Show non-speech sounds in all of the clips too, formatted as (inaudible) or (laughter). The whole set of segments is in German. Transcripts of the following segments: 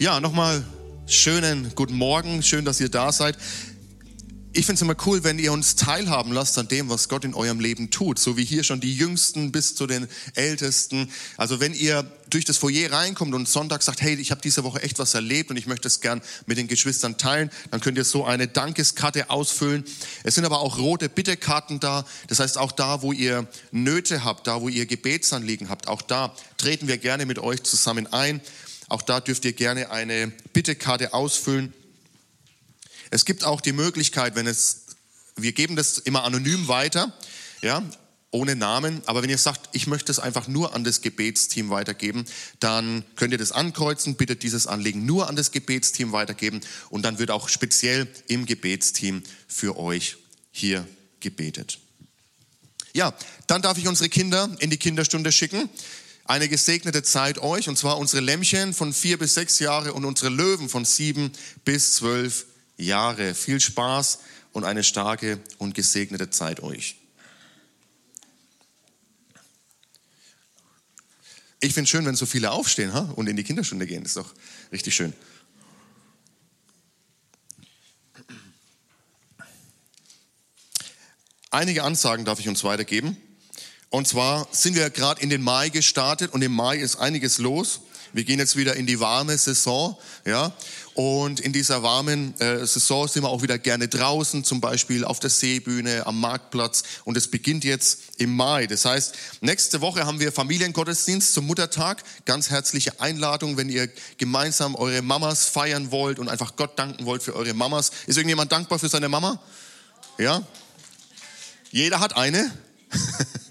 Ja, nochmal schönen guten Morgen. Schön, dass ihr da seid. Ich finde es immer cool, wenn ihr uns teilhaben lasst an dem, was Gott in eurem Leben tut. So wie hier schon die Jüngsten bis zu den Ältesten. Also wenn ihr durch das Foyer reinkommt und Sonntag sagt, hey, ich habe diese Woche echt was erlebt und ich möchte es gern mit den Geschwistern teilen, dann könnt ihr so eine Dankeskarte ausfüllen. Es sind aber auch rote Bittekarten da. Das heißt, auch da, wo ihr Nöte habt, da, wo ihr Gebetsanliegen habt, auch da treten wir gerne mit euch zusammen ein. Auch da dürft ihr gerne eine Bittekarte ausfüllen. Es gibt auch die Möglichkeit, wenn es, wir geben das immer anonym weiter, ja, ohne Namen. Aber wenn ihr sagt, ich möchte es einfach nur an das Gebetsteam weitergeben, dann könnt ihr das ankreuzen, bittet dieses Anliegen nur an das Gebetsteam weitergeben und dann wird auch speziell im Gebetsteam für euch hier gebetet. Ja, dann darf ich unsere Kinder in die Kinderstunde schicken eine gesegnete Zeit euch, und zwar unsere Lämmchen von vier bis sechs Jahre und unsere Löwen von sieben bis zwölf Jahre. Viel Spaß und eine starke und gesegnete Zeit euch. Ich finde es schön, wenn so viele aufstehen ha? und in die Kinderstunde gehen. Das ist doch richtig schön. Einige Ansagen darf ich uns weitergeben. Und zwar sind wir gerade in den Mai gestartet und im Mai ist einiges los. Wir gehen jetzt wieder in die warme Saison, ja. Und in dieser warmen äh, Saison sind wir auch wieder gerne draußen, zum Beispiel auf der Seebühne, am Marktplatz. Und es beginnt jetzt im Mai. Das heißt, nächste Woche haben wir Familiengottesdienst zum Muttertag. Ganz herzliche Einladung, wenn ihr gemeinsam eure Mamas feiern wollt und einfach Gott danken wollt für eure Mamas. Ist irgendjemand dankbar für seine Mama? Ja? Jeder hat eine. (laughs)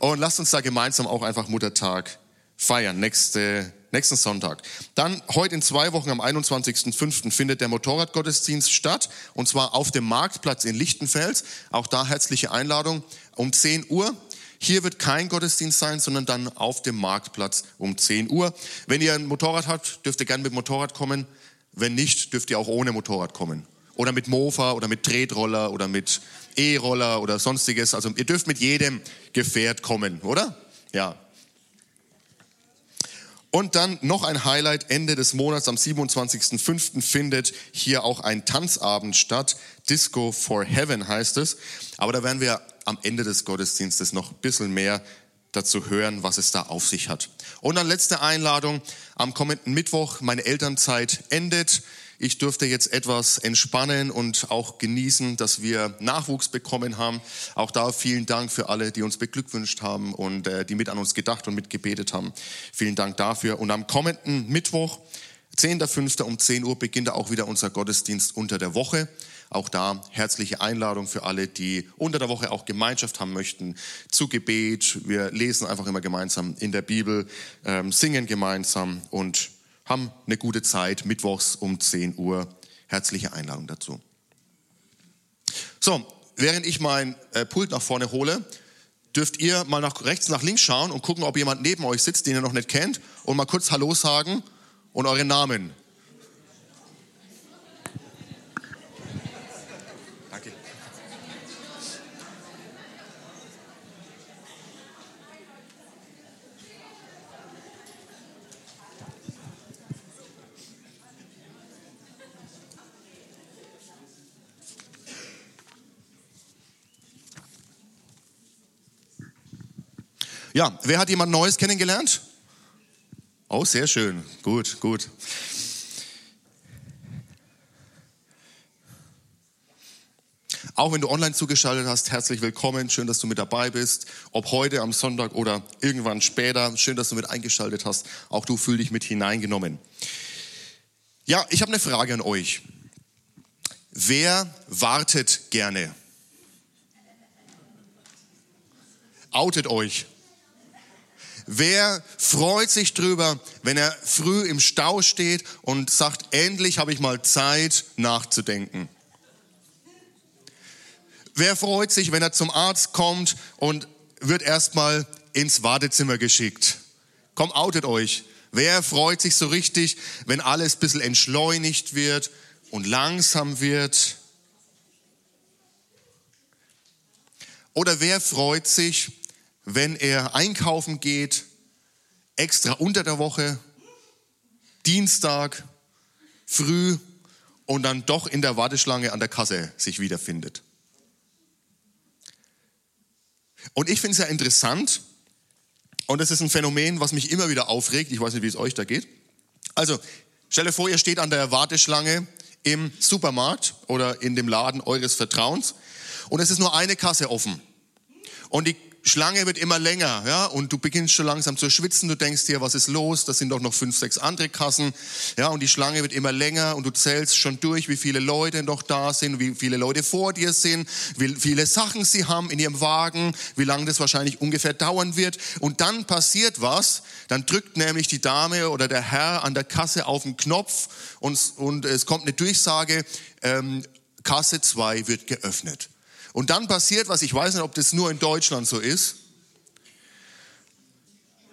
Und lasst uns da gemeinsam auch einfach Muttertag feiern, nächste, nächsten Sonntag. Dann heute in zwei Wochen am 21.05. findet der Motorradgottesdienst statt und zwar auf dem Marktplatz in Lichtenfels. Auch da herzliche Einladung um 10 Uhr. Hier wird kein Gottesdienst sein, sondern dann auf dem Marktplatz um 10 Uhr. Wenn ihr ein Motorrad habt, dürft ihr gerne mit Motorrad kommen. Wenn nicht, dürft ihr auch ohne Motorrad kommen. Oder mit Mofa oder mit Tretroller oder mit E-Roller oder sonstiges. Also ihr dürft mit jedem Gefährt kommen, oder? Ja. Und dann noch ein Highlight, Ende des Monats am 27.05. findet hier auch ein Tanzabend statt. Disco for Heaven heißt es. Aber da werden wir am Ende des Gottesdienstes noch ein bisschen mehr dazu hören, was es da auf sich hat. Und dann letzte Einladung. Am kommenden Mittwoch, meine Elternzeit endet. Ich durfte jetzt etwas entspannen und auch genießen, dass wir Nachwuchs bekommen haben. Auch da vielen Dank für alle, die uns beglückwünscht haben und äh, die mit an uns gedacht und mitgebetet haben. Vielen Dank dafür. Und am kommenden Mittwoch, 10.05. um 10 Uhr, beginnt auch wieder unser Gottesdienst unter der Woche. Auch da herzliche Einladung für alle, die unter der Woche auch Gemeinschaft haben möchten zu Gebet. Wir lesen einfach immer gemeinsam in der Bibel, ähm, singen gemeinsam und haben eine gute Zeit, mittwochs um 10 Uhr. Herzliche Einladung dazu. So, während ich mein äh, Pult nach vorne hole, dürft ihr mal nach rechts, nach links schauen und gucken, ob jemand neben euch sitzt, den ihr noch nicht kennt, und mal kurz Hallo sagen und euren Namen. Ja, wer hat jemand Neues kennengelernt? Oh, sehr schön. Gut, gut. Auch wenn du online zugeschaltet hast, herzlich willkommen. Schön, dass du mit dabei bist. Ob heute am Sonntag oder irgendwann später. Schön, dass du mit eingeschaltet hast. Auch du fühl dich mit hineingenommen. Ja, ich habe eine Frage an euch. Wer wartet gerne? Outet euch. Wer freut sich drüber, wenn er früh im Stau steht und sagt, endlich habe ich mal Zeit nachzudenken? Wer freut sich, wenn er zum Arzt kommt und wird erstmal ins Wartezimmer geschickt? Komm, outet euch. Wer freut sich so richtig, wenn alles ein bisschen entschleunigt wird und langsam wird? Oder wer freut sich, wenn er einkaufen geht, extra unter der Woche, Dienstag, früh und dann doch in der Warteschlange an der Kasse sich wiederfindet. Und ich finde es ja interessant, und das ist ein Phänomen, was mich immer wieder aufregt. Ich weiß nicht, wie es euch da geht. Also, stell dir vor, ihr steht an der Warteschlange im Supermarkt oder in dem Laden eures Vertrauens und es ist nur eine Kasse offen. Und die Schlange wird immer länger, ja, und du beginnst schon langsam zu schwitzen, du denkst dir, was ist los, das sind doch noch fünf, sechs andere Kassen, ja, und die Schlange wird immer länger und du zählst schon durch, wie viele Leute noch da sind, wie viele Leute vor dir sind, wie viele Sachen sie haben in ihrem Wagen, wie lange das wahrscheinlich ungefähr dauern wird, und dann passiert was, dann drückt nämlich die Dame oder der Herr an der Kasse auf den Knopf und, und es kommt eine Durchsage, ähm, Kasse 2 wird geöffnet. Und dann passiert was, ich weiß nicht, ob das nur in Deutschland so ist.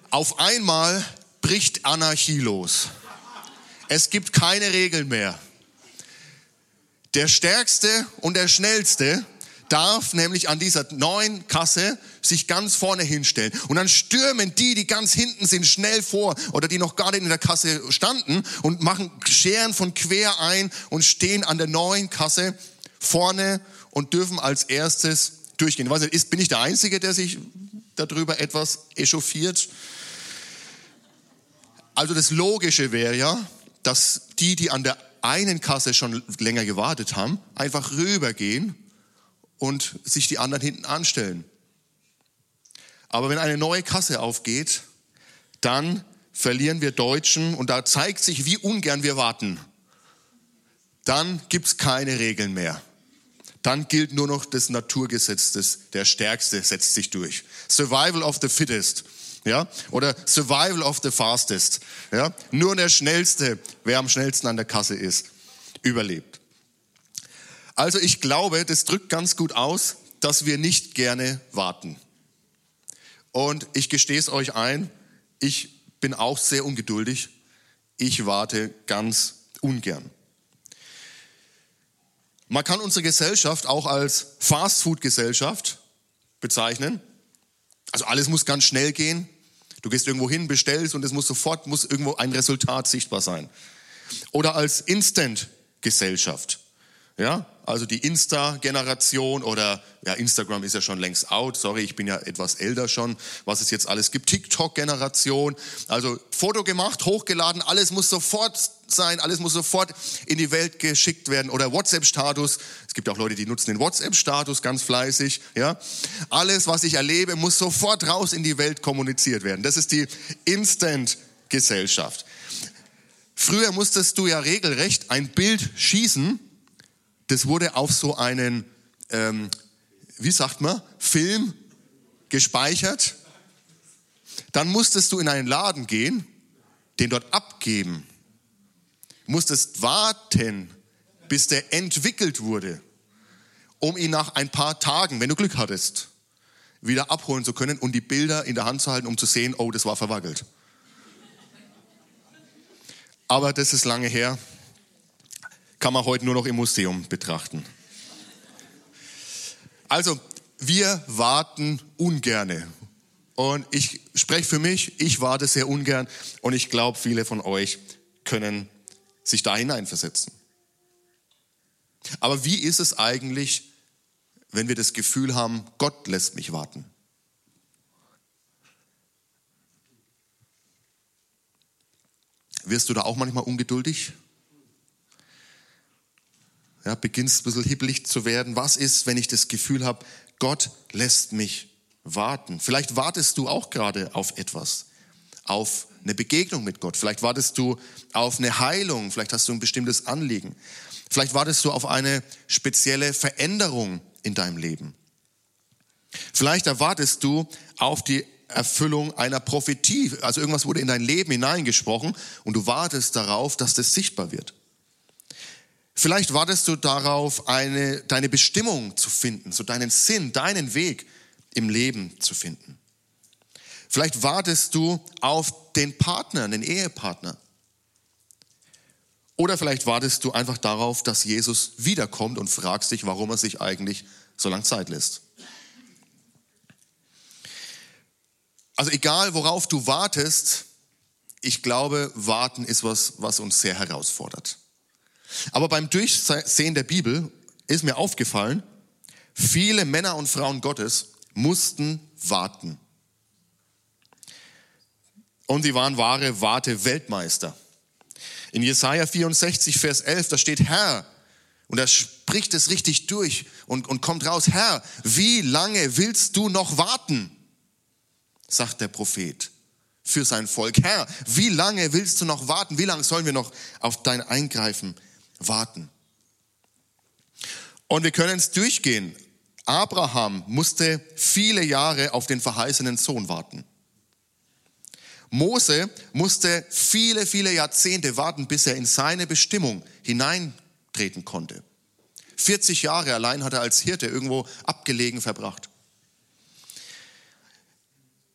Auf einmal bricht Anarchie los. Es gibt keine Regeln mehr. Der Stärkste und der Schnellste darf nämlich an dieser neuen Kasse sich ganz vorne hinstellen. Und dann stürmen die, die ganz hinten sind, schnell vor oder die noch gar nicht in der Kasse standen und machen Scheren von quer ein und stehen an der neuen Kasse vorne und dürfen als erstes durchgehen. Ich weiß nicht, bin ich der Einzige, der sich darüber etwas echauffiert? Also das Logische wäre ja, dass die, die an der einen Kasse schon länger gewartet haben, einfach rübergehen und sich die anderen hinten anstellen. Aber wenn eine neue Kasse aufgeht, dann verlieren wir Deutschen und da zeigt sich, wie ungern wir warten. Dann gibt's keine Regeln mehr dann gilt nur noch das Naturgesetz, das, der Stärkste setzt sich durch. Survival of the fittest. Ja, oder Survival of the fastest. Ja, nur der Schnellste, wer am schnellsten an der Kasse ist, überlebt. Also ich glaube, das drückt ganz gut aus, dass wir nicht gerne warten. Und ich gestehe es euch ein, ich bin auch sehr ungeduldig. Ich warte ganz ungern. Man kann unsere Gesellschaft auch als Fastfood-Gesellschaft bezeichnen. Also alles muss ganz schnell gehen. Du gehst irgendwo hin, bestellst und es muss sofort, muss irgendwo ein Resultat sichtbar sein. Oder als Instant-Gesellschaft. Ja, also die Insta-Generation oder ja, Instagram ist ja schon längst out. Sorry, ich bin ja etwas älter schon, was es jetzt alles gibt. TikTok-Generation. Also Foto gemacht, hochgeladen, alles muss sofort sein, alles muss sofort in die Welt geschickt werden. Oder WhatsApp-Status. Es gibt auch Leute, die nutzen den WhatsApp-Status ganz fleißig. Ja, alles, was ich erlebe, muss sofort raus in die Welt kommuniziert werden. Das ist die Instant-Gesellschaft. Früher musstest du ja regelrecht ein Bild schießen das wurde auf so einen, ähm, wie sagt man, Film gespeichert. Dann musstest du in einen Laden gehen, den dort abgeben, musstest warten, bis der entwickelt wurde, um ihn nach ein paar Tagen, wenn du Glück hattest, wieder abholen zu können und die Bilder in der Hand zu halten, um zu sehen, oh, das war verwackelt. Aber das ist lange her kann man heute nur noch im Museum betrachten. Also, wir warten ungerne. Und ich spreche für mich, ich warte sehr ungern und ich glaube, viele von euch können sich da hineinversetzen. Aber wie ist es eigentlich, wenn wir das Gefühl haben, Gott lässt mich warten? Wirst du da auch manchmal ungeduldig? Ja, beginnst ein bisschen hibbelig zu werden. Was ist, wenn ich das Gefühl habe, Gott lässt mich warten? Vielleicht wartest du auch gerade auf etwas, auf eine Begegnung mit Gott. Vielleicht wartest du auf eine Heilung. Vielleicht hast du ein bestimmtes Anliegen. Vielleicht wartest du auf eine spezielle Veränderung in deinem Leben. Vielleicht erwartest du auf die Erfüllung einer Prophetie. Also irgendwas wurde in dein Leben hineingesprochen und du wartest darauf, dass das sichtbar wird. Vielleicht wartest du darauf, eine, deine Bestimmung zu finden, so deinen Sinn, deinen Weg im Leben zu finden. Vielleicht wartest du auf den Partner, den Ehepartner. Oder vielleicht wartest du einfach darauf, dass Jesus wiederkommt und fragst dich, warum er sich eigentlich so lange Zeit lässt. Also egal, worauf du wartest, ich glaube, warten ist was, was uns sehr herausfordert. Aber beim Durchsehen der Bibel ist mir aufgefallen, viele Männer und Frauen Gottes mussten warten. Und sie waren wahre Warte-Weltmeister. In Jesaja 64, Vers 11, da steht Herr, und er spricht es richtig durch und, und kommt raus, Herr, wie lange willst du noch warten? sagt der Prophet für sein Volk. Herr, wie lange willst du noch warten? Wie lange sollen wir noch auf dein Eingreifen warten? Und wir können es durchgehen. Abraham musste viele Jahre auf den verheißenen Sohn warten. Mose musste viele, viele Jahrzehnte warten, bis er in seine Bestimmung hineintreten konnte. 40 Jahre allein hat er als Hirte irgendwo abgelegen verbracht.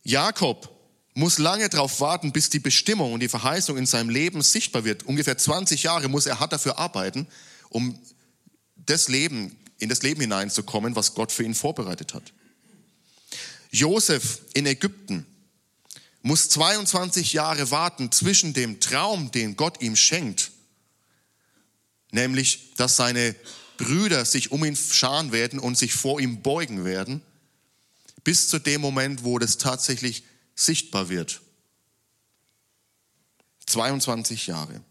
Jakob muss lange darauf warten, bis die Bestimmung und die Verheißung in seinem Leben sichtbar wird. Ungefähr 20 Jahre muss er hart dafür arbeiten, um das Leben, in das Leben hineinzukommen, was Gott für ihn vorbereitet hat. Josef in Ägypten muss 22 Jahre warten zwischen dem Traum, den Gott ihm schenkt, nämlich, dass seine Brüder sich um ihn scharen werden und sich vor ihm beugen werden, bis zu dem Moment, wo das tatsächlich sichtbar wird. 22 Jahre.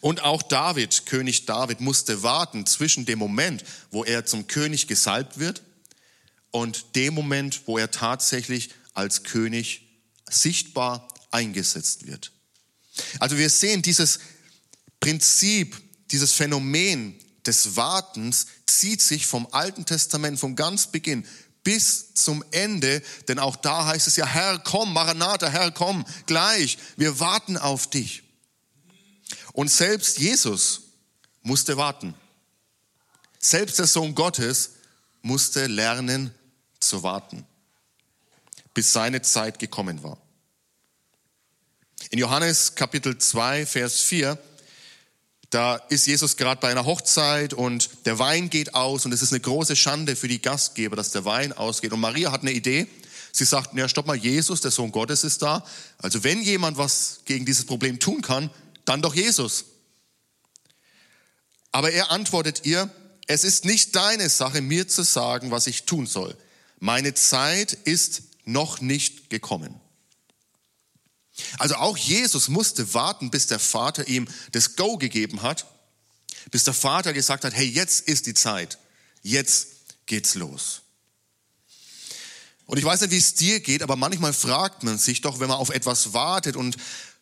Und auch David, König David, musste warten zwischen dem Moment, wo er zum König gesalbt wird und dem Moment, wo er tatsächlich als König sichtbar eingesetzt wird. Also wir sehen dieses Prinzip, dieses Phänomen des Wartens zieht sich vom Alten Testament, vom ganz Beginn bis zum Ende, denn auch da heißt es ja, Herr, komm, Maranatha, Herr, komm, gleich, wir warten auf dich. Und selbst Jesus musste warten. Selbst der Sohn Gottes musste lernen zu warten, bis seine Zeit gekommen war. In Johannes Kapitel 2, Vers 4 da ist Jesus gerade bei einer Hochzeit und der Wein geht aus und es ist eine große Schande für die Gastgeber, dass der Wein ausgeht. Und Maria hat eine Idee. Sie sagt, ja, stopp mal, Jesus, der Sohn Gottes ist da. Also wenn jemand was gegen dieses Problem tun kann, dann doch Jesus. Aber er antwortet ihr, es ist nicht deine Sache, mir zu sagen, was ich tun soll. Meine Zeit ist noch nicht gekommen. Also auch Jesus musste warten, bis der Vater ihm das Go gegeben hat, bis der Vater gesagt hat, hey, jetzt ist die Zeit, jetzt geht's los. Und ich weiß nicht, wie es dir geht, aber manchmal fragt man sich doch, wenn man auf etwas wartet und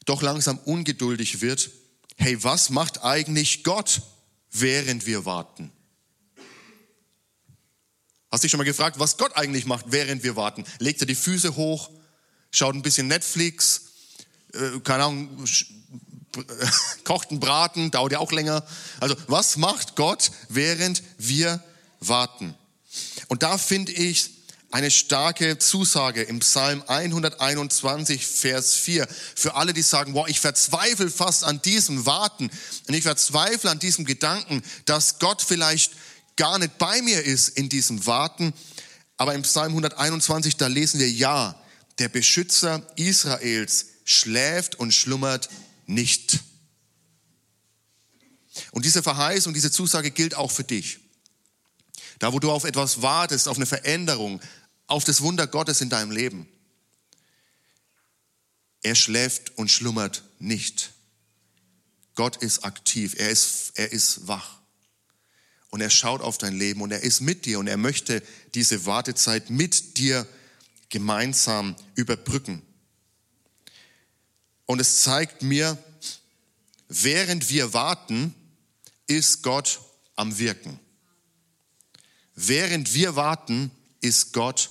doch langsam ungeduldig wird, hey, was macht eigentlich Gott, während wir warten? Hast du dich schon mal gefragt, was Gott eigentlich macht, während wir warten? Legt er die Füße hoch, schaut ein bisschen Netflix, äh, keine Ahnung, (laughs) kocht einen Braten, dauert ja auch länger. Also was macht Gott, während wir warten? Und da finde ich eine starke Zusage im Psalm 121, Vers 4. Für alle, die sagen, wow, ich verzweifle fast an diesem Warten und ich verzweifle an diesem Gedanken, dass Gott vielleicht gar nicht bei mir ist in diesem Warten. Aber im Psalm 121, da lesen wir, ja, der Beschützer Israels schläft und schlummert nicht. Und diese Verheißung, diese Zusage gilt auch für dich. Da, wo du auf etwas wartest, auf eine Veränderung, auf das Wunder Gottes in deinem Leben. Er schläft und schlummert nicht. Gott ist aktiv, er ist, er ist wach. Und er schaut auf dein Leben und er ist mit dir und er möchte diese Wartezeit mit dir gemeinsam überbrücken. Und es zeigt mir, während wir warten, ist Gott am Wirken. Während wir warten, ist Gott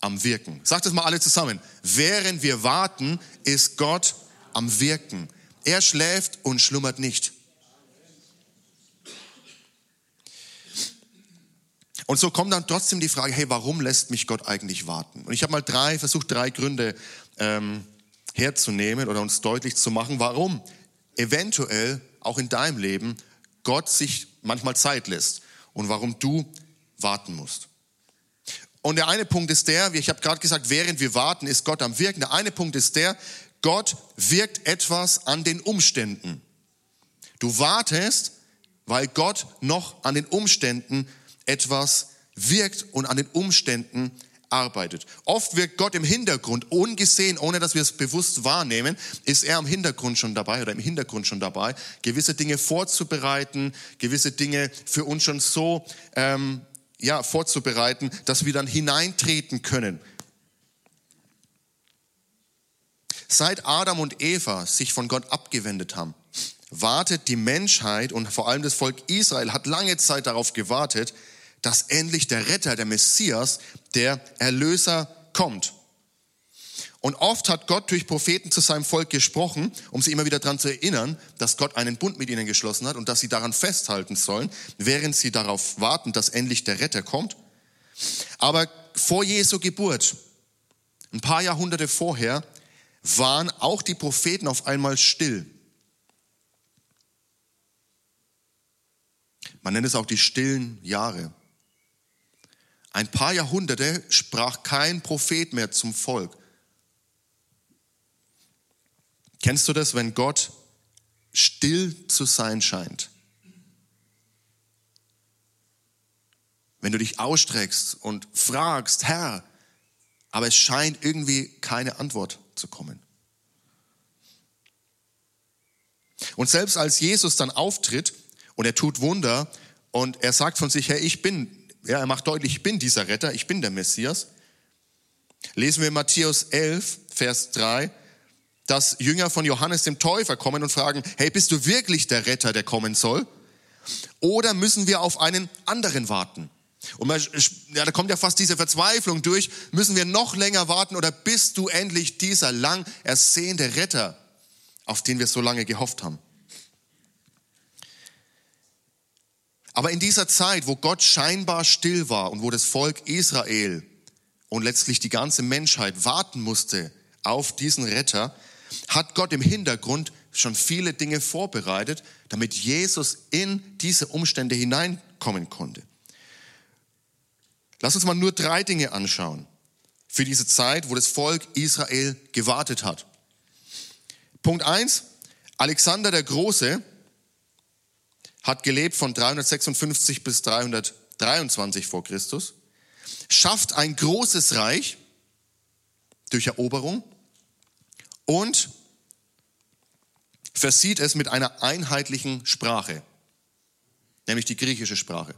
am Wirken. Sagt das mal alle zusammen. Während wir warten, ist Gott am Wirken. Er schläft und schlummert nicht. Und so kommt dann trotzdem die Frage, hey, warum lässt mich Gott eigentlich warten? Und ich habe mal drei, versucht drei Gründe ähm, herzunehmen oder uns deutlich zu machen, warum eventuell auch in deinem Leben Gott sich manchmal Zeit lässt und warum du warten musst. Und der eine Punkt ist der, wie ich habe gerade gesagt, während wir warten, ist Gott am Wirken. Der eine Punkt ist der, Gott wirkt etwas an den Umständen. Du wartest, weil Gott noch an den Umständen etwas wirkt und an den Umständen arbeitet. Oft wirkt Gott im Hintergrund, ungesehen, ohne dass wir es bewusst wahrnehmen, ist er im Hintergrund schon dabei oder im Hintergrund schon dabei, gewisse Dinge vorzubereiten, gewisse Dinge für uns schon so ähm, ja, vorzubereiten, dass wir dann hineintreten können. Seit Adam und Eva sich von Gott abgewendet haben, wartet die Menschheit und vor allem das Volk Israel hat lange Zeit darauf gewartet, dass endlich der Retter, der Messias, der Erlöser kommt. Und oft hat Gott durch Propheten zu seinem Volk gesprochen, um sie immer wieder daran zu erinnern, dass Gott einen Bund mit ihnen geschlossen hat und dass sie daran festhalten sollen, während sie darauf warten, dass endlich der Retter kommt. Aber vor Jesu Geburt, ein paar Jahrhunderte vorher, waren auch die Propheten auf einmal still. Man nennt es auch die stillen Jahre. Ein paar Jahrhunderte sprach kein Prophet mehr zum Volk. Kennst du das, wenn Gott still zu sein scheint? Wenn du dich ausstreckst und fragst, Herr, aber es scheint irgendwie keine Antwort zu kommen. Und selbst als Jesus dann auftritt und er tut Wunder und er sagt von sich her, ich bin ja, er macht deutlich, ich bin dieser Retter, ich bin der Messias. Lesen wir Matthäus 11, Vers 3, dass Jünger von Johannes dem Täufer kommen und fragen, hey, bist du wirklich der Retter, der kommen soll? Oder müssen wir auf einen anderen warten? Und man, ja, da kommt ja fast diese Verzweiflung durch. Müssen wir noch länger warten oder bist du endlich dieser lang ersehnte Retter, auf den wir so lange gehofft haben? Aber in dieser Zeit, wo Gott scheinbar still war und wo das Volk Israel und letztlich die ganze Menschheit warten musste auf diesen Retter, hat Gott im Hintergrund schon viele Dinge vorbereitet, damit Jesus in diese Umstände hineinkommen konnte. Lass uns mal nur drei Dinge anschauen für diese Zeit, wo das Volk Israel gewartet hat. Punkt eins: Alexander der Große hat gelebt von 356 bis 323 vor Christus, schafft ein großes Reich durch Eroberung und versieht es mit einer einheitlichen Sprache, nämlich die griechische Sprache.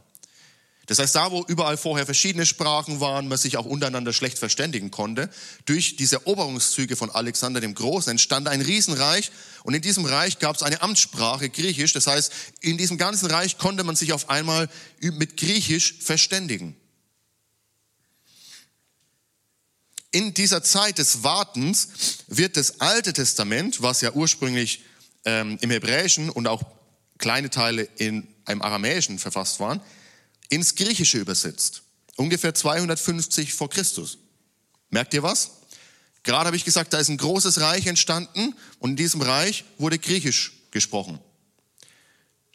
Das heißt, da wo überall vorher verschiedene Sprachen waren, man sich auch untereinander schlecht verständigen konnte, durch diese Eroberungszüge von Alexander dem Großen entstand ein Riesenreich und in diesem Reich gab es eine Amtssprache, Griechisch. Das heißt, in diesem ganzen Reich konnte man sich auf einmal mit Griechisch verständigen. In dieser Zeit des Wartens wird das Alte Testament, was ja ursprünglich ähm, im Hebräischen und auch kleine Teile in einem Aramäischen verfasst waren, ins Griechische übersetzt. Ungefähr 250 vor Christus. Merkt ihr was? Gerade habe ich gesagt, da ist ein großes Reich entstanden und in diesem Reich wurde Griechisch gesprochen.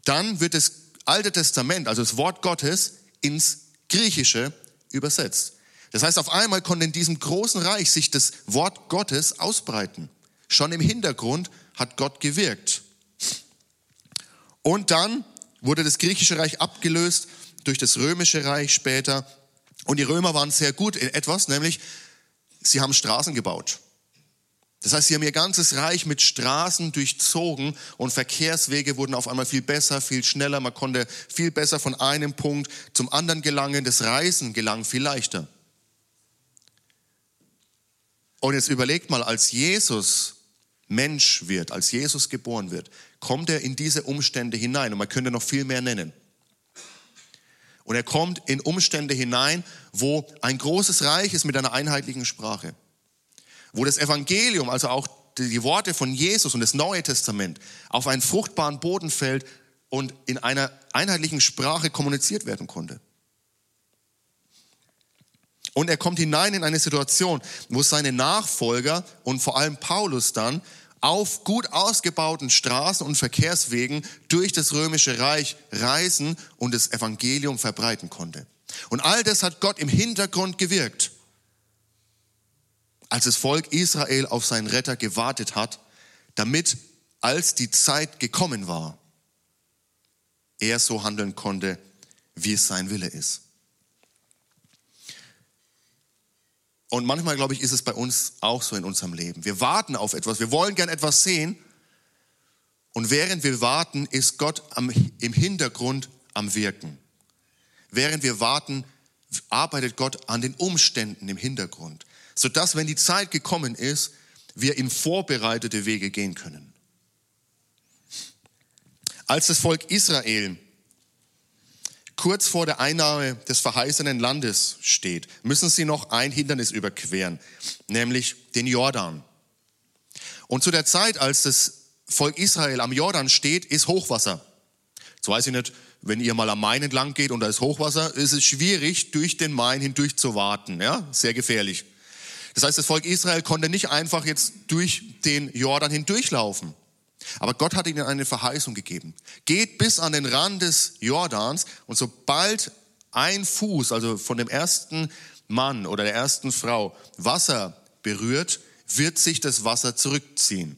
Dann wird das Alte Testament, also das Wort Gottes, ins Griechische übersetzt. Das heißt, auf einmal konnte in diesem großen Reich sich das Wort Gottes ausbreiten. Schon im Hintergrund hat Gott gewirkt. Und dann wurde das griechische Reich abgelöst durch das römische Reich später. Und die Römer waren sehr gut in etwas, nämlich sie haben Straßen gebaut. Das heißt, sie haben ihr ganzes Reich mit Straßen durchzogen und Verkehrswege wurden auf einmal viel besser, viel schneller. Man konnte viel besser von einem Punkt zum anderen gelangen. Das Reisen gelang viel leichter. Und jetzt überlegt mal, als Jesus Mensch wird, als Jesus geboren wird, kommt er in diese Umstände hinein. Und man könnte noch viel mehr nennen. Und er kommt in Umstände hinein, wo ein großes Reich ist mit einer einheitlichen Sprache. Wo das Evangelium, also auch die Worte von Jesus und das Neue Testament auf einen fruchtbaren Boden fällt und in einer einheitlichen Sprache kommuniziert werden konnte. Und er kommt hinein in eine Situation, wo seine Nachfolger und vor allem Paulus dann auf gut ausgebauten Straßen und Verkehrswegen durch das römische Reich reisen und das Evangelium verbreiten konnte. Und all das hat Gott im Hintergrund gewirkt, als das Volk Israel auf seinen Retter gewartet hat, damit, als die Zeit gekommen war, er so handeln konnte, wie es sein Wille ist. Und manchmal, glaube ich, ist es bei uns auch so in unserem Leben. Wir warten auf etwas, wir wollen gern etwas sehen. Und während wir warten, ist Gott am, im Hintergrund am Wirken. Während wir warten, arbeitet Gott an den Umständen im Hintergrund, sodass, wenn die Zeit gekommen ist, wir in vorbereitete Wege gehen können. Als das Volk Israel kurz vor der Einnahme des verheißenen Landes steht, müssen sie noch ein Hindernis überqueren, nämlich den Jordan. Und zu der Zeit, als das Volk Israel am Jordan steht, ist Hochwasser. Jetzt weiß ich nicht, wenn ihr mal am Main entlang geht und da ist Hochwasser, ist es schwierig, durch den Main hindurch zu warten. Ja, sehr gefährlich. Das heißt, das Volk Israel konnte nicht einfach jetzt durch den Jordan hindurchlaufen. Aber Gott hat ihnen eine Verheißung gegeben. Geht bis an den Rand des Jordans und sobald ein Fuß, also von dem ersten Mann oder der ersten Frau, Wasser berührt, wird sich das Wasser zurückziehen.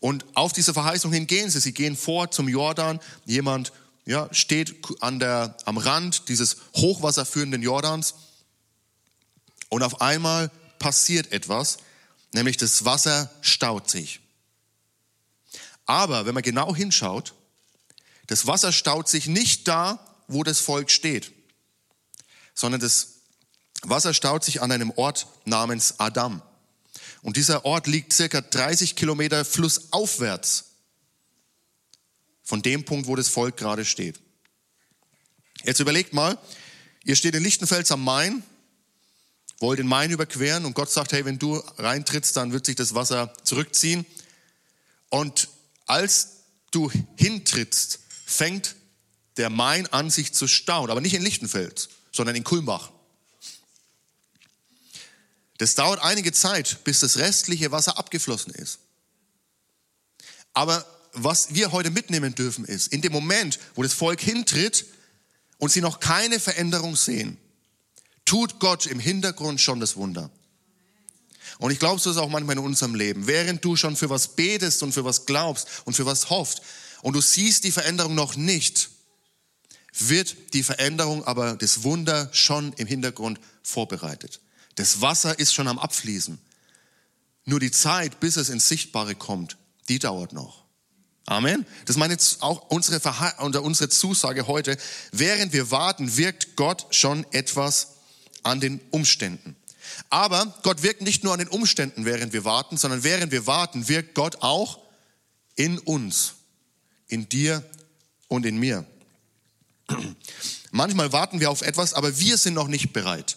Und auf diese Verheißung hin gehen sie. Sie gehen vor zum Jordan. Jemand ja, steht an der, am Rand dieses hochwasserführenden Jordans. Und auf einmal passiert etwas, nämlich das Wasser staut sich. Aber wenn man genau hinschaut, das Wasser staut sich nicht da, wo das Volk steht, sondern das Wasser staut sich an einem Ort namens Adam. Und dieser Ort liegt circa 30 Kilometer flussaufwärts von dem Punkt, wo das Volk gerade steht. Jetzt überlegt mal, ihr steht in Lichtenfels am Main, wollt den Main überqueren und Gott sagt, hey, wenn du reintrittst, dann wird sich das Wasser zurückziehen. Und als du hintrittst, fängt der Main an, sich zu stauen, aber nicht in Lichtenfels, sondern in Kulmbach. Das dauert einige Zeit, bis das restliche Wasser abgeflossen ist. Aber was wir heute mitnehmen dürfen ist, in dem Moment, wo das Volk hintritt und sie noch keine Veränderung sehen, tut Gott im Hintergrund schon das Wunder. Und ich glaube, so ist es auch manchmal in unserem Leben. Während du schon für was betest und für was glaubst und für was hoffst und du siehst die Veränderung noch nicht, wird die Veränderung, aber das Wunder schon im Hintergrund vorbereitet. Das Wasser ist schon am Abfließen. Nur die Zeit, bis es ins Sichtbare kommt, die dauert noch. Amen. Das meine auch unsere, unsere Zusage heute. Während wir warten, wirkt Gott schon etwas an den Umständen. Aber Gott wirkt nicht nur an den Umständen, während wir warten, sondern während wir warten, wirkt Gott auch in uns, in dir und in mir. Manchmal warten wir auf etwas, aber wir sind noch nicht bereit.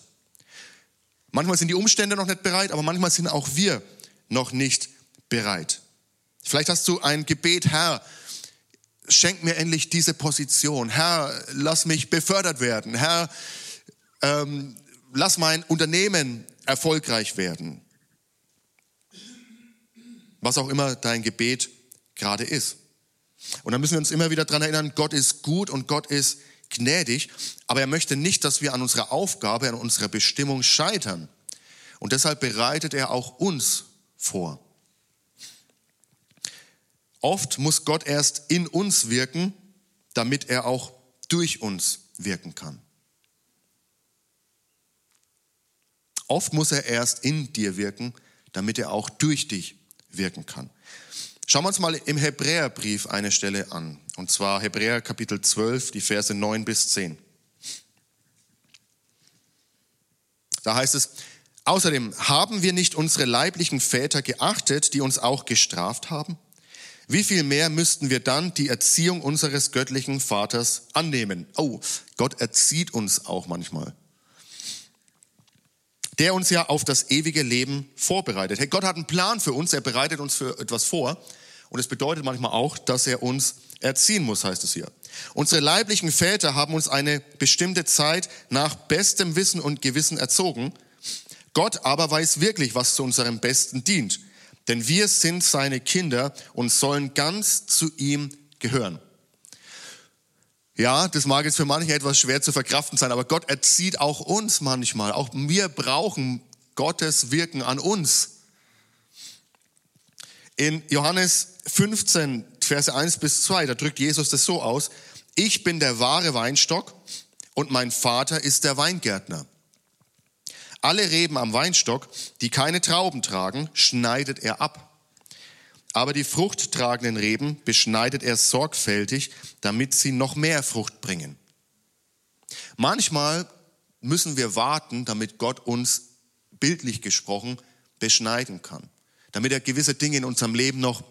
Manchmal sind die Umstände noch nicht bereit, aber manchmal sind auch wir noch nicht bereit. Vielleicht hast du ein Gebet, Herr, schenk mir endlich diese Position. Herr, lass mich befördert werden. Herr, ähm, lass mein Unternehmen erfolgreich werden. Was auch immer dein Gebet gerade ist. Und dann müssen wir uns immer wieder daran erinnern, Gott ist gut und Gott ist gnädig, aber er möchte nicht, dass wir an unserer Aufgabe, an unserer Bestimmung scheitern. Und deshalb bereitet er auch uns vor. Oft muss Gott erst in uns wirken, damit er auch durch uns wirken kann. Oft muss er erst in dir wirken, damit er auch durch dich wirken kann. Schauen wir uns mal im Hebräerbrief eine Stelle an. Und zwar Hebräer Kapitel 12, die Verse 9 bis 10. Da heißt es, außerdem haben wir nicht unsere leiblichen Väter geachtet, die uns auch gestraft haben? Wie viel mehr müssten wir dann die Erziehung unseres göttlichen Vaters annehmen? Oh, Gott erzieht uns auch manchmal der uns ja auf das ewige Leben vorbereitet. Hey, Gott hat einen Plan für uns, er bereitet uns für etwas vor. Und es bedeutet manchmal auch, dass er uns erziehen muss, heißt es hier. Unsere leiblichen Väter haben uns eine bestimmte Zeit nach bestem Wissen und Gewissen erzogen. Gott aber weiß wirklich, was zu unserem Besten dient. Denn wir sind seine Kinder und sollen ganz zu ihm gehören. Ja, das mag jetzt für manche etwas schwer zu verkraften sein, aber Gott erzieht auch uns manchmal. Auch wir brauchen Gottes Wirken an uns. In Johannes 15, Verse 1 bis 2, da drückt Jesus das so aus, ich bin der wahre Weinstock und mein Vater ist der Weingärtner. Alle Reben am Weinstock, die keine Trauben tragen, schneidet er ab. Aber die fruchttragenden Reben beschneidet er sorgfältig, damit sie noch mehr Frucht bringen. Manchmal müssen wir warten, damit Gott uns bildlich gesprochen beschneiden kann, damit er gewisse Dinge in unserem Leben noch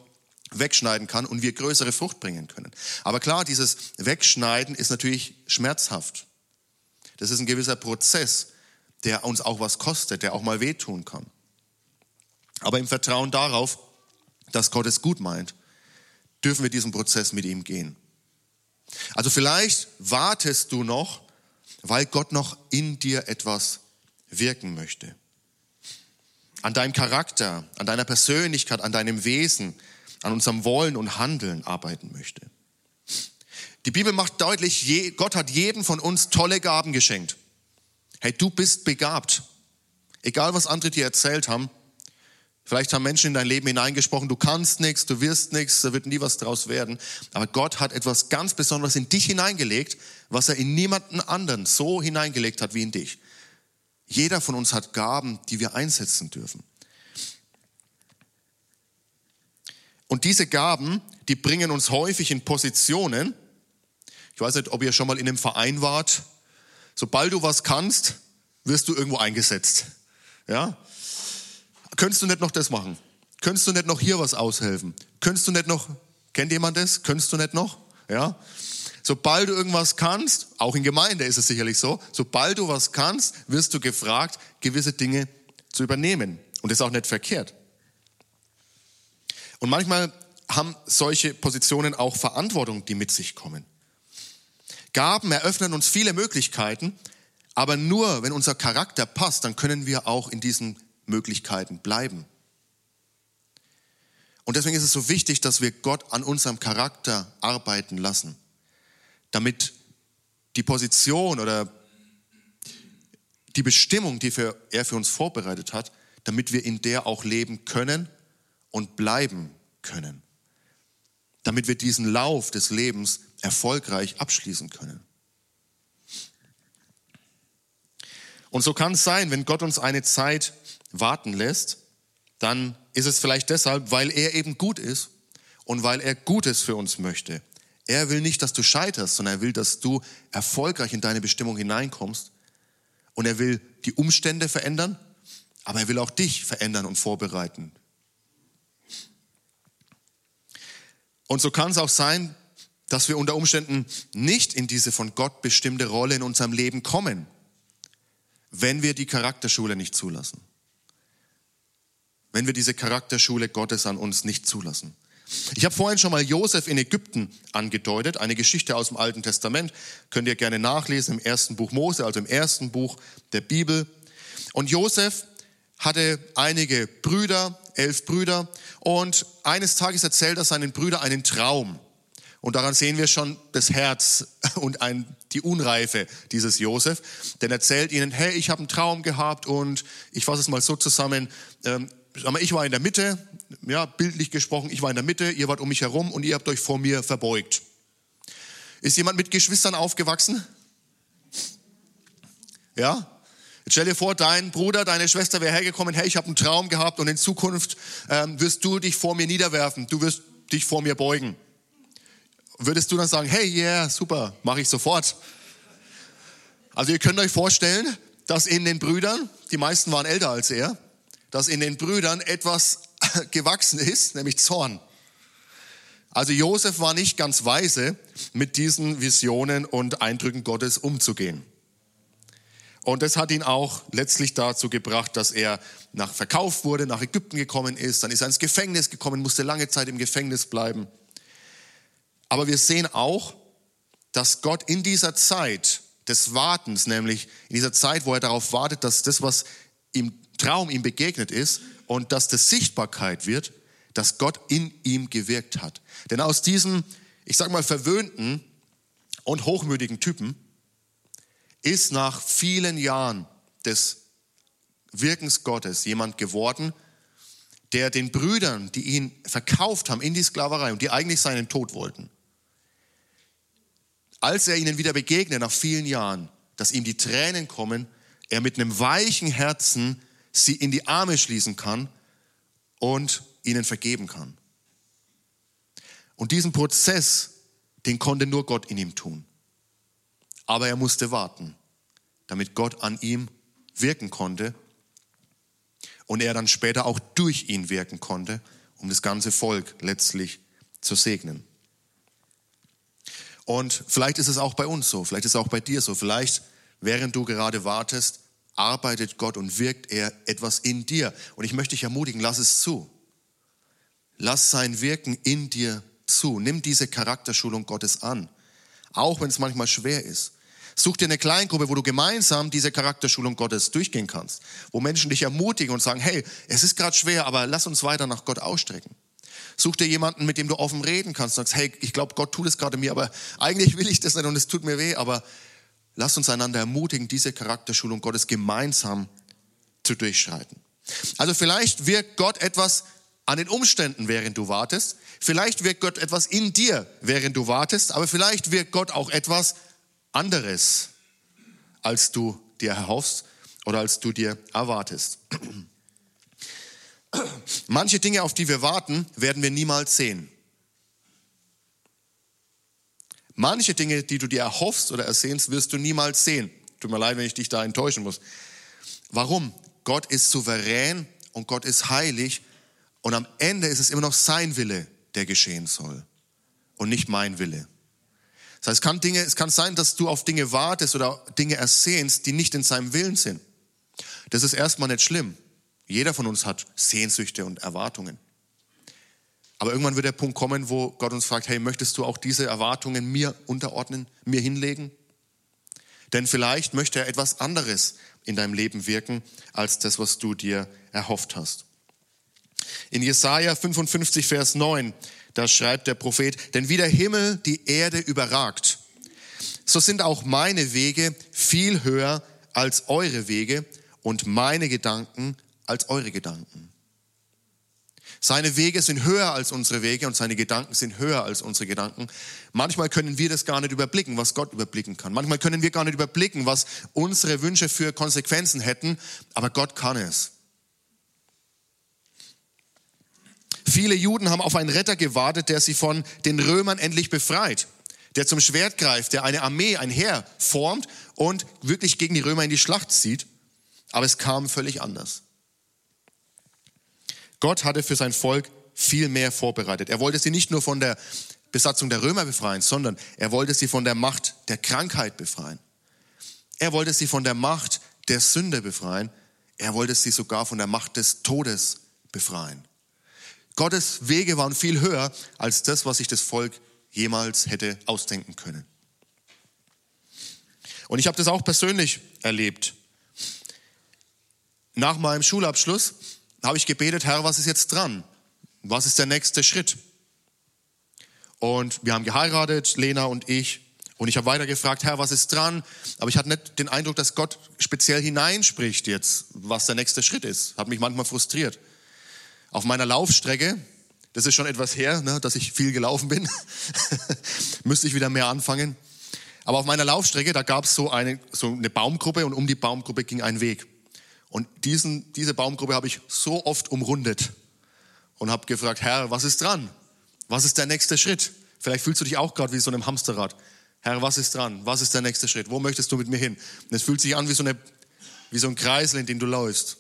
wegschneiden kann und wir größere Frucht bringen können. Aber klar, dieses Wegschneiden ist natürlich schmerzhaft. Das ist ein gewisser Prozess, der uns auch was kostet, der auch mal wehtun kann. Aber im Vertrauen darauf, dass Gott es gut meint, dürfen wir diesen Prozess mit ihm gehen. Also vielleicht wartest du noch, weil Gott noch in dir etwas wirken möchte. An deinem Charakter, an deiner Persönlichkeit, an deinem Wesen, an unserem Wollen und Handeln arbeiten möchte. Die Bibel macht deutlich, Gott hat jedem von uns tolle Gaben geschenkt. Hey, du bist begabt. Egal, was andere dir erzählt haben. Vielleicht haben Menschen in dein Leben hineingesprochen, du kannst nichts, du wirst nichts, da wird nie was draus werden. Aber Gott hat etwas ganz Besonderes in dich hineingelegt, was er in niemanden anderen so hineingelegt hat wie in dich. Jeder von uns hat Gaben, die wir einsetzen dürfen. Und diese Gaben, die bringen uns häufig in Positionen. Ich weiß nicht, ob ihr schon mal in einem Verein wart. Sobald du was kannst, wirst du irgendwo eingesetzt. Ja? Könntest du nicht noch das machen? Könntest du nicht noch hier was aushelfen? Könntest du nicht noch, kennt jemand das? Könntest du nicht noch? Ja? Sobald du irgendwas kannst, auch in Gemeinde ist es sicherlich so, sobald du was kannst, wirst du gefragt, gewisse Dinge zu übernehmen. Und das ist auch nicht verkehrt. Und manchmal haben solche Positionen auch Verantwortung, die mit sich kommen. Gaben eröffnen uns viele Möglichkeiten, aber nur wenn unser Charakter passt, dann können wir auch in diesen Möglichkeiten bleiben. Und deswegen ist es so wichtig, dass wir Gott an unserem Charakter arbeiten lassen, damit die Position oder die Bestimmung, die er für uns vorbereitet hat, damit wir in der auch leben können und bleiben können, damit wir diesen Lauf des Lebens erfolgreich abschließen können. Und so kann es sein, wenn Gott uns eine Zeit warten lässt, dann ist es vielleicht deshalb, weil er eben gut ist und weil er Gutes für uns möchte. Er will nicht, dass du scheiterst, sondern er will, dass du erfolgreich in deine Bestimmung hineinkommst. Und er will die Umstände verändern, aber er will auch dich verändern und vorbereiten Und so kann es auch sein, dass wir unter Umständen nicht in diese von Gott bestimmte Rolle in unserem Leben kommen, wenn wir die Charakterschule nicht zulassen. Wenn wir diese Charakterschule Gottes an uns nicht zulassen. Ich habe vorhin schon mal Josef in Ägypten angedeutet, eine Geschichte aus dem Alten Testament, könnt ihr gerne nachlesen im ersten Buch Mose, also im ersten Buch der Bibel. Und Josef hatte einige Brüder, elf Brüder, und eines Tages erzählt er seinen Brüdern einen Traum. Und daran sehen wir schon das Herz (laughs) und ein, die Unreife dieses Josef. Denn er erzählt ihnen, hey, ich habe einen Traum gehabt und ich fasse es mal so zusammen. Ähm, ich war in der Mitte, ja, bildlich gesprochen, ich war in der Mitte, ihr wart um mich herum und ihr habt euch vor mir verbeugt. Ist jemand mit Geschwistern aufgewachsen? Ja? Jetzt stell dir vor, dein Bruder, deine Schwester wäre hergekommen, hey, ich habe einen Traum gehabt und in Zukunft ähm, wirst du dich vor mir niederwerfen, du wirst dich vor mir beugen. Würdest du dann sagen, hey, yeah, super, mache ich sofort. Also ihr könnt euch vorstellen, dass in den Brüdern, die meisten waren älter als er, dass in den Brüdern etwas (laughs) gewachsen ist, nämlich Zorn. Also Josef war nicht ganz weise, mit diesen Visionen und Eindrücken Gottes umzugehen. Und das hat ihn auch letztlich dazu gebracht, dass er nach verkauft wurde, nach Ägypten gekommen ist, dann ist er ins Gefängnis gekommen, musste lange Zeit im Gefängnis bleiben. Aber wir sehen auch, dass Gott in dieser Zeit des Wartens, nämlich in dieser Zeit, wo er darauf wartet, dass das, was im Traum ihm begegnet ist und dass das Sichtbarkeit wird, dass Gott in ihm gewirkt hat. Denn aus diesem, ich sag mal, verwöhnten und hochmütigen Typen ist nach vielen Jahren des Wirkens Gottes jemand geworden, der den Brüdern, die ihn verkauft haben in die Sklaverei und die eigentlich seinen Tod wollten, als er ihnen wieder begegnet nach vielen Jahren, dass ihm die Tränen kommen, er mit einem weichen Herzen sie in die Arme schließen kann und ihnen vergeben kann. Und diesen Prozess, den konnte nur Gott in ihm tun. Aber er musste warten, damit Gott an ihm wirken konnte und er dann später auch durch ihn wirken konnte, um das ganze Volk letztlich zu segnen. Und vielleicht ist es auch bei uns so, vielleicht ist es auch bei dir so, vielleicht während du gerade wartest, arbeitet Gott und wirkt er etwas in dir. Und ich möchte dich ermutigen, lass es zu. Lass sein Wirken in dir zu. Nimm diese Charakterschulung Gottes an, auch wenn es manchmal schwer ist. Such dir eine Kleingruppe, wo du gemeinsam diese Charakterschulung Gottes durchgehen kannst, wo Menschen dich ermutigen und sagen, hey, es ist gerade schwer, aber lass uns weiter nach Gott ausstrecken. Such dir jemanden, mit dem du offen reden kannst und sagst, hey, ich glaube, Gott tut es gerade mir, aber eigentlich will ich das nicht und es tut mir weh, aber lass uns einander ermutigen, diese Charakterschulung Gottes gemeinsam zu durchschreiten. Also vielleicht wirkt Gott etwas an den Umständen, während du wartest. Vielleicht wirkt Gott etwas in dir, während du wartest, aber vielleicht wirkt Gott auch etwas anderes, als du dir erhoffst oder als du dir erwartest. (clears throat) Manche Dinge, auf die wir warten, werden wir niemals sehen. Manche Dinge, die du dir erhoffst oder ersehnst, wirst du niemals sehen. Tut mir leid, wenn ich dich da enttäuschen muss. Warum? Gott ist souverän und Gott ist heilig und am Ende ist es immer noch sein Wille, der geschehen soll und nicht mein Wille. Das heißt, es kann, Dinge, es kann sein, dass du auf Dinge wartest oder Dinge ersehnst, die nicht in seinem Willen sind. Das ist erstmal nicht schlimm. Jeder von uns hat Sehnsüchte und Erwartungen. Aber irgendwann wird der Punkt kommen, wo Gott uns fragt, hey, möchtest du auch diese Erwartungen mir unterordnen, mir hinlegen? Denn vielleicht möchte er etwas anderes in deinem Leben wirken, als das, was du dir erhofft hast. In Jesaja 55, Vers 9, da schreibt der Prophet, denn wie der Himmel die Erde überragt, so sind auch meine Wege viel höher als eure Wege und meine Gedanken als eure Gedanken. Seine Wege sind höher als unsere Wege und seine Gedanken sind höher als unsere Gedanken. Manchmal können wir das gar nicht überblicken, was Gott überblicken kann. Manchmal können wir gar nicht überblicken, was unsere Wünsche für Konsequenzen hätten, aber Gott kann es. Viele Juden haben auf einen Retter gewartet, der sie von den Römern endlich befreit, der zum Schwert greift, der eine Armee, ein Heer formt und wirklich gegen die Römer in die Schlacht zieht. Aber es kam völlig anders. Gott hatte für sein Volk viel mehr vorbereitet. Er wollte sie nicht nur von der Besatzung der Römer befreien, sondern er wollte sie von der Macht der Krankheit befreien. Er wollte sie von der Macht der Sünde befreien. Er wollte sie sogar von der Macht des Todes befreien. Gottes Wege waren viel höher als das, was sich das Volk jemals hätte ausdenken können. Und ich habe das auch persönlich erlebt. Nach meinem Schulabschluss habe ich gebetet, Herr, was ist jetzt dran? Was ist der nächste Schritt? Und wir haben geheiratet, Lena und ich. Und ich habe weiter gefragt, Herr, was ist dran? Aber ich hatte nicht den Eindruck, dass Gott speziell hineinspricht jetzt, was der nächste Schritt ist. Hat mich manchmal frustriert. Auf meiner Laufstrecke, das ist schon etwas her, ne, dass ich viel gelaufen bin, (laughs) müsste ich wieder mehr anfangen. Aber auf meiner Laufstrecke, da gab es so eine, so eine Baumgruppe und um die Baumgruppe ging ein Weg. Und diesen, diese Baumgruppe habe ich so oft umrundet und habe gefragt, Herr, was ist dran? Was ist der nächste Schritt? Vielleicht fühlst du dich auch gerade wie so einem Hamsterrad. Herr, was ist dran? Was ist der nächste Schritt? Wo möchtest du mit mir hin? Und es fühlt sich an wie so, eine, wie so ein Kreisel, in dem du läufst.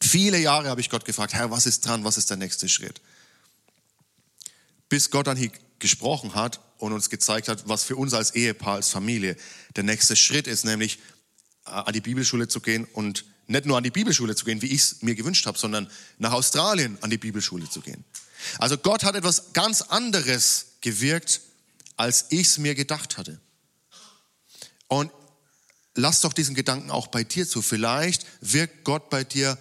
Viele Jahre habe ich Gott gefragt, Herr, was ist dran? Was ist der nächste Schritt? Bis Gott dann hier gesprochen hat und uns gezeigt hat, was für uns als Ehepaar, als Familie der nächste Schritt ist, nämlich äh, an die Bibelschule zu gehen und nicht nur an die Bibelschule zu gehen, wie ich es mir gewünscht habe, sondern nach Australien an die Bibelschule zu gehen. Also Gott hat etwas ganz anderes gewirkt, als ich es mir gedacht hatte. Und lass doch diesen Gedanken auch bei dir zu. Vielleicht wirkt Gott bei dir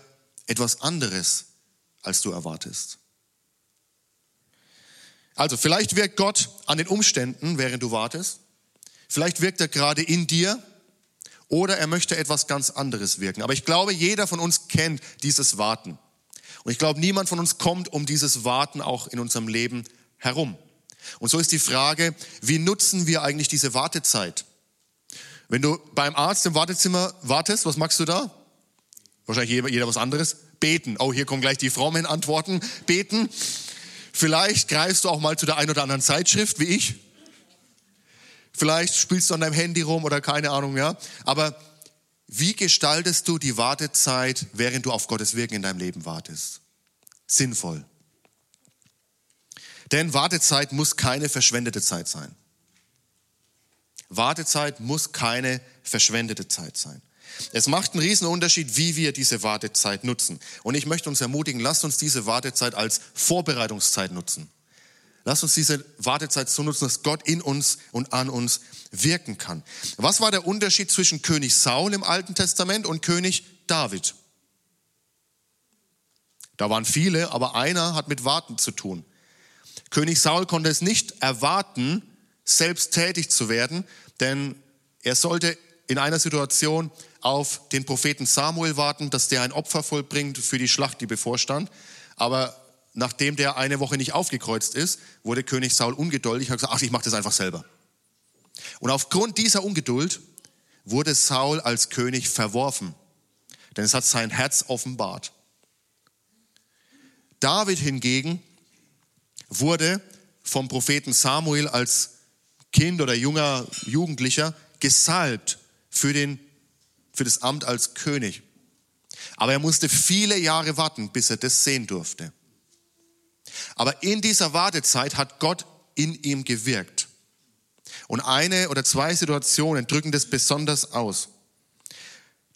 etwas anderes, als du erwartest. Also vielleicht wirkt Gott an den Umständen, während du wartest. Vielleicht wirkt er gerade in dir oder er möchte etwas ganz anderes wirken. Aber ich glaube, jeder von uns kennt dieses Warten. Und ich glaube, niemand von uns kommt um dieses Warten auch in unserem Leben herum. Und so ist die Frage, wie nutzen wir eigentlich diese Wartezeit? Wenn du beim Arzt im Wartezimmer wartest, was machst du da? Wahrscheinlich jeder, jeder was anderes. Beten. Oh, hier kommen gleich die frommen Antworten. Beten. Vielleicht greifst du auch mal zu der einen oder anderen Zeitschrift, wie ich. Vielleicht spielst du an deinem Handy rum oder keine Ahnung, ja. Aber wie gestaltest du die Wartezeit, während du auf Gottes Wirken in deinem Leben wartest? Sinnvoll. Denn Wartezeit muss keine verschwendete Zeit sein. Wartezeit muss keine verschwendete Zeit sein. Es macht einen riesen Unterschied, wie wir diese Wartezeit nutzen. Und ich möchte uns ermutigen, lasst uns diese Wartezeit als Vorbereitungszeit nutzen. Lasst uns diese Wartezeit so nutzen, dass Gott in uns und an uns wirken kann. Was war der Unterschied zwischen König Saul im Alten Testament und König David? Da waren viele, aber einer hat mit Warten zu tun. König Saul konnte es nicht erwarten, selbst tätig zu werden, denn er sollte in einer Situation auf den Propheten Samuel warten, dass der ein Opfer vollbringt für die Schlacht, die bevorstand. Aber nachdem der eine Woche nicht aufgekreuzt ist, wurde König Saul ungeduldig und hat gesagt, ach, ich mache das einfach selber. Und aufgrund dieser Ungeduld wurde Saul als König verworfen, denn es hat sein Herz offenbart. David hingegen wurde vom Propheten Samuel als Kind oder junger Jugendlicher gesalbt für, den, für das Amt als König. Aber er musste viele Jahre warten, bis er das sehen durfte. Aber in dieser Wartezeit hat Gott in ihm gewirkt. Und eine oder zwei Situationen drücken das besonders aus.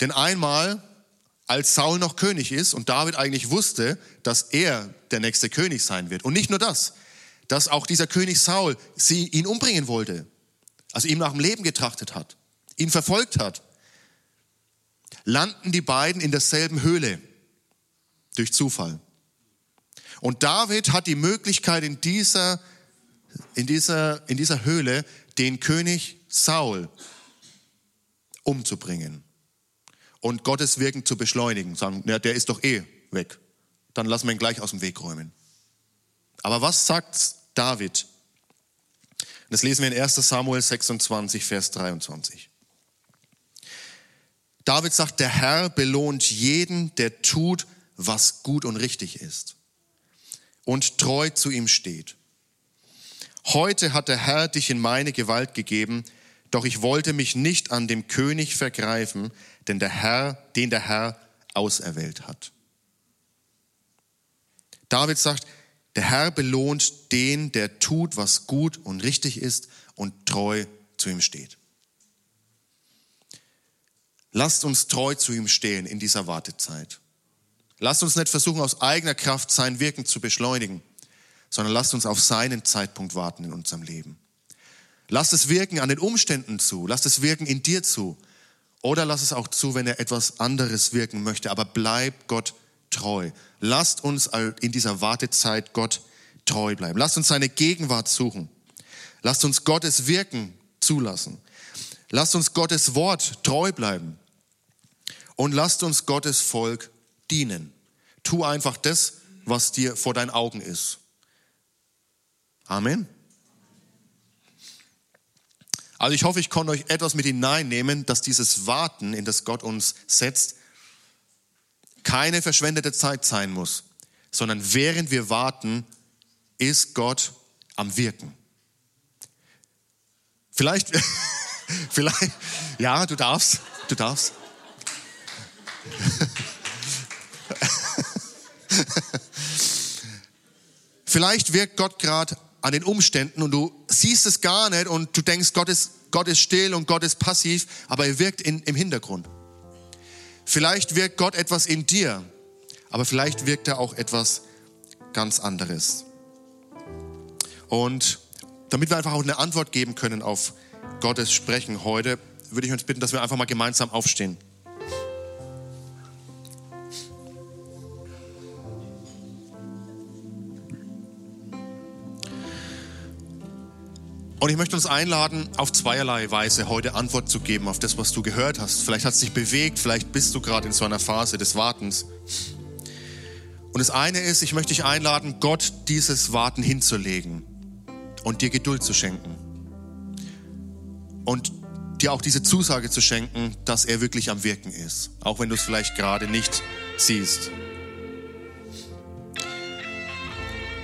Denn einmal, als Saul noch König ist und David eigentlich wusste, dass er der nächste König sein wird. Und nicht nur das, dass auch dieser König Saul sie, ihn umbringen wollte, also ihm nach dem Leben getrachtet hat, ihn verfolgt hat, landen die beiden in derselben Höhle durch Zufall. Und David hat die Möglichkeit in dieser, in dieser, in dieser Höhle den König Saul umzubringen und Gottes Wirken zu beschleunigen. Sagen, ja, der ist doch eh weg. Dann lassen wir ihn gleich aus dem Weg räumen. Aber was sagt David? Das lesen wir in 1 Samuel 26, Vers 23. David sagt, der Herr belohnt jeden, der tut, was gut und richtig ist und treu zu ihm steht. Heute hat der Herr dich in meine Gewalt gegeben, doch ich wollte mich nicht an dem König vergreifen, denn der Herr, den der Herr auserwählt hat. David sagt, der Herr belohnt den, der tut, was gut und richtig ist und treu zu ihm steht. Lasst uns treu zu ihm stehen in dieser Wartezeit. Lasst uns nicht versuchen, aus eigener Kraft sein Wirken zu beschleunigen, sondern lasst uns auf seinen Zeitpunkt warten in unserem Leben. Lasst es wirken an den Umständen zu, lasst es wirken in dir zu oder lass es auch zu, wenn er etwas anderes wirken möchte, aber bleib Gott treu. Lasst uns in dieser Wartezeit Gott treu bleiben. Lasst uns seine Gegenwart suchen. Lasst uns Gottes Wirken zulassen. Lasst uns Gottes Wort treu bleiben. Und lasst uns Gottes Volk dienen. Tu einfach das, was dir vor deinen Augen ist. Amen. Also ich hoffe, ich konnte euch etwas mit hineinnehmen, dass dieses Warten, in das Gott uns setzt, keine verschwendete Zeit sein muss, sondern während wir warten, ist Gott am Wirken. Vielleicht, (laughs) vielleicht, ja, du darfst, du darfst. Vielleicht wirkt Gott gerade an den Umständen und du siehst es gar nicht und du denkst, Gott ist, Gott ist still und Gott ist passiv, aber er wirkt in, im Hintergrund. Vielleicht wirkt Gott etwas in dir, aber vielleicht wirkt er auch etwas ganz anderes. Und damit wir einfach auch eine Antwort geben können auf Gottes Sprechen heute, würde ich uns bitten, dass wir einfach mal gemeinsam aufstehen. Und ich möchte uns einladen, auf zweierlei Weise heute Antwort zu geben auf das, was du gehört hast. Vielleicht hat es dich bewegt, vielleicht bist du gerade in so einer Phase des Wartens. Und das eine ist, ich möchte dich einladen, Gott dieses Warten hinzulegen und dir Geduld zu schenken. Und dir auch diese Zusage zu schenken, dass er wirklich am Wirken ist, auch wenn du es vielleicht gerade nicht siehst.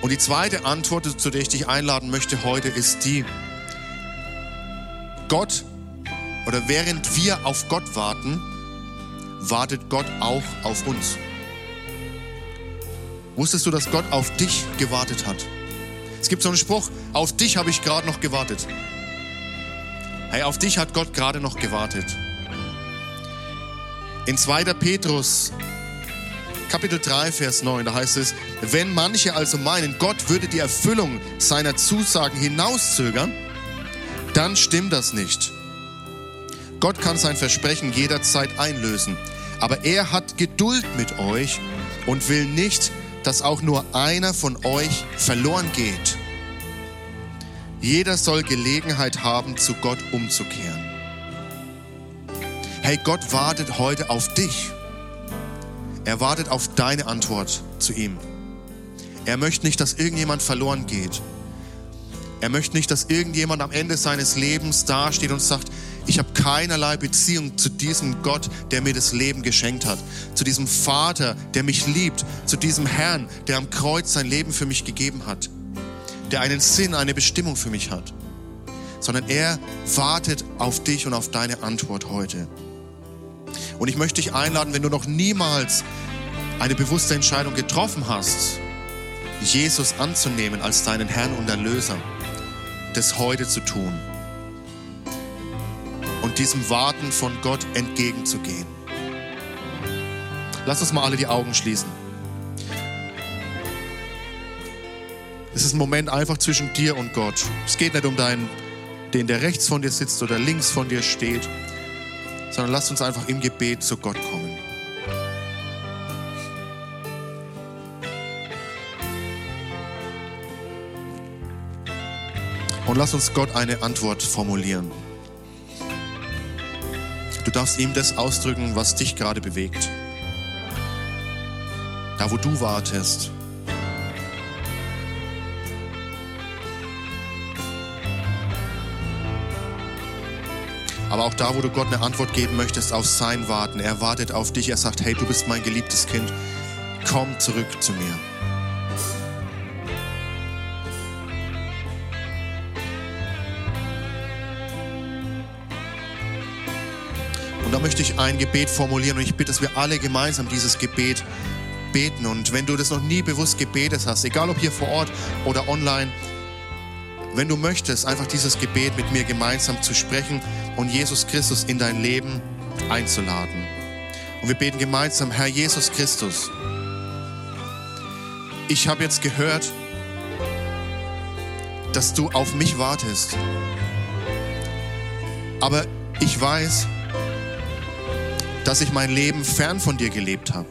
Und die zweite Antwort, zu der ich dich einladen möchte heute, ist die, Gott oder während wir auf Gott warten, wartet Gott auch auf uns. Wusstest du, dass Gott auf dich gewartet hat? Es gibt so einen Spruch, auf dich habe ich gerade noch gewartet. Hey, auf dich hat Gott gerade noch gewartet. In 2. Petrus Kapitel 3, Vers 9, da heißt es, wenn manche also meinen, Gott würde die Erfüllung seiner Zusagen hinauszögern, dann stimmt das nicht. Gott kann sein Versprechen jederzeit einlösen, aber er hat Geduld mit euch und will nicht, dass auch nur einer von euch verloren geht. Jeder soll Gelegenheit haben, zu Gott umzukehren. Hey, Gott wartet heute auf dich. Er wartet auf deine Antwort zu ihm. Er möchte nicht, dass irgendjemand verloren geht. Er möchte nicht, dass irgendjemand am Ende seines Lebens dasteht und sagt, ich habe keinerlei Beziehung zu diesem Gott, der mir das Leben geschenkt hat, zu diesem Vater, der mich liebt, zu diesem Herrn, der am Kreuz sein Leben für mich gegeben hat der einen Sinn, eine Bestimmung für mich hat, sondern er wartet auf dich und auf deine Antwort heute. Und ich möchte dich einladen, wenn du noch niemals eine bewusste Entscheidung getroffen hast, Jesus anzunehmen als deinen Herrn und Erlöser, das heute zu tun und diesem Warten von Gott entgegenzugehen. Lass uns mal alle die Augen schließen. Es ist ein Moment einfach zwischen dir und Gott. Es geht nicht um deinen, den, der rechts von dir sitzt oder links von dir steht, sondern lass uns einfach im Gebet zu Gott kommen. Und lass uns Gott eine Antwort formulieren. Du darfst ihm das ausdrücken, was dich gerade bewegt. Da, wo du wartest, Aber auch da, wo du Gott eine Antwort geben möchtest auf sein Warten, er wartet auf dich, er sagt, hey, du bist mein geliebtes Kind, komm zurück zu mir. Möchte ich ein Gebet formulieren und ich bitte, dass wir alle gemeinsam dieses Gebet beten. Und wenn du das noch nie bewusst gebetet hast, egal ob hier vor Ort oder online, wenn du möchtest, einfach dieses Gebet mit mir gemeinsam zu sprechen und Jesus Christus in dein Leben einzuladen. Und wir beten gemeinsam, Herr Jesus Christus, ich habe jetzt gehört, dass du auf mich wartest. Aber ich weiß, dass ich mein Leben fern von dir gelebt habe.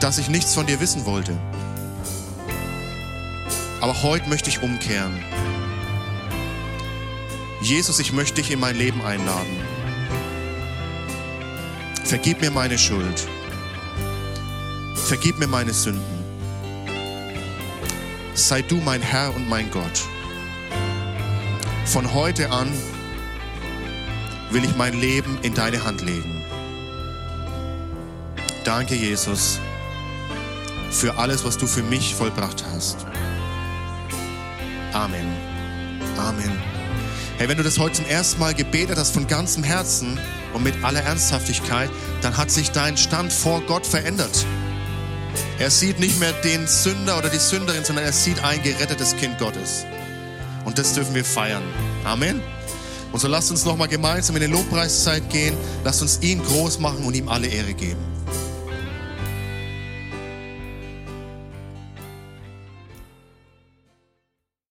Dass ich nichts von dir wissen wollte. Aber heute möchte ich umkehren. Jesus, ich möchte dich in mein Leben einladen. Vergib mir meine Schuld. Vergib mir meine Sünden. Sei du mein Herr und mein Gott. Von heute an will ich mein Leben in deine Hand legen. Danke, Jesus, für alles, was du für mich vollbracht hast. Amen. Amen. Hey, wenn du das heute zum ersten Mal gebetet hast von ganzem Herzen und mit aller Ernsthaftigkeit, dann hat sich dein Stand vor Gott verändert. Er sieht nicht mehr den Sünder oder die Sünderin, sondern er sieht ein gerettetes Kind Gottes. Und das dürfen wir feiern. Amen. Und so lasst uns nochmal gemeinsam in die Lobpreiszeit gehen. Lasst uns ihn groß machen und ihm alle Ehre geben.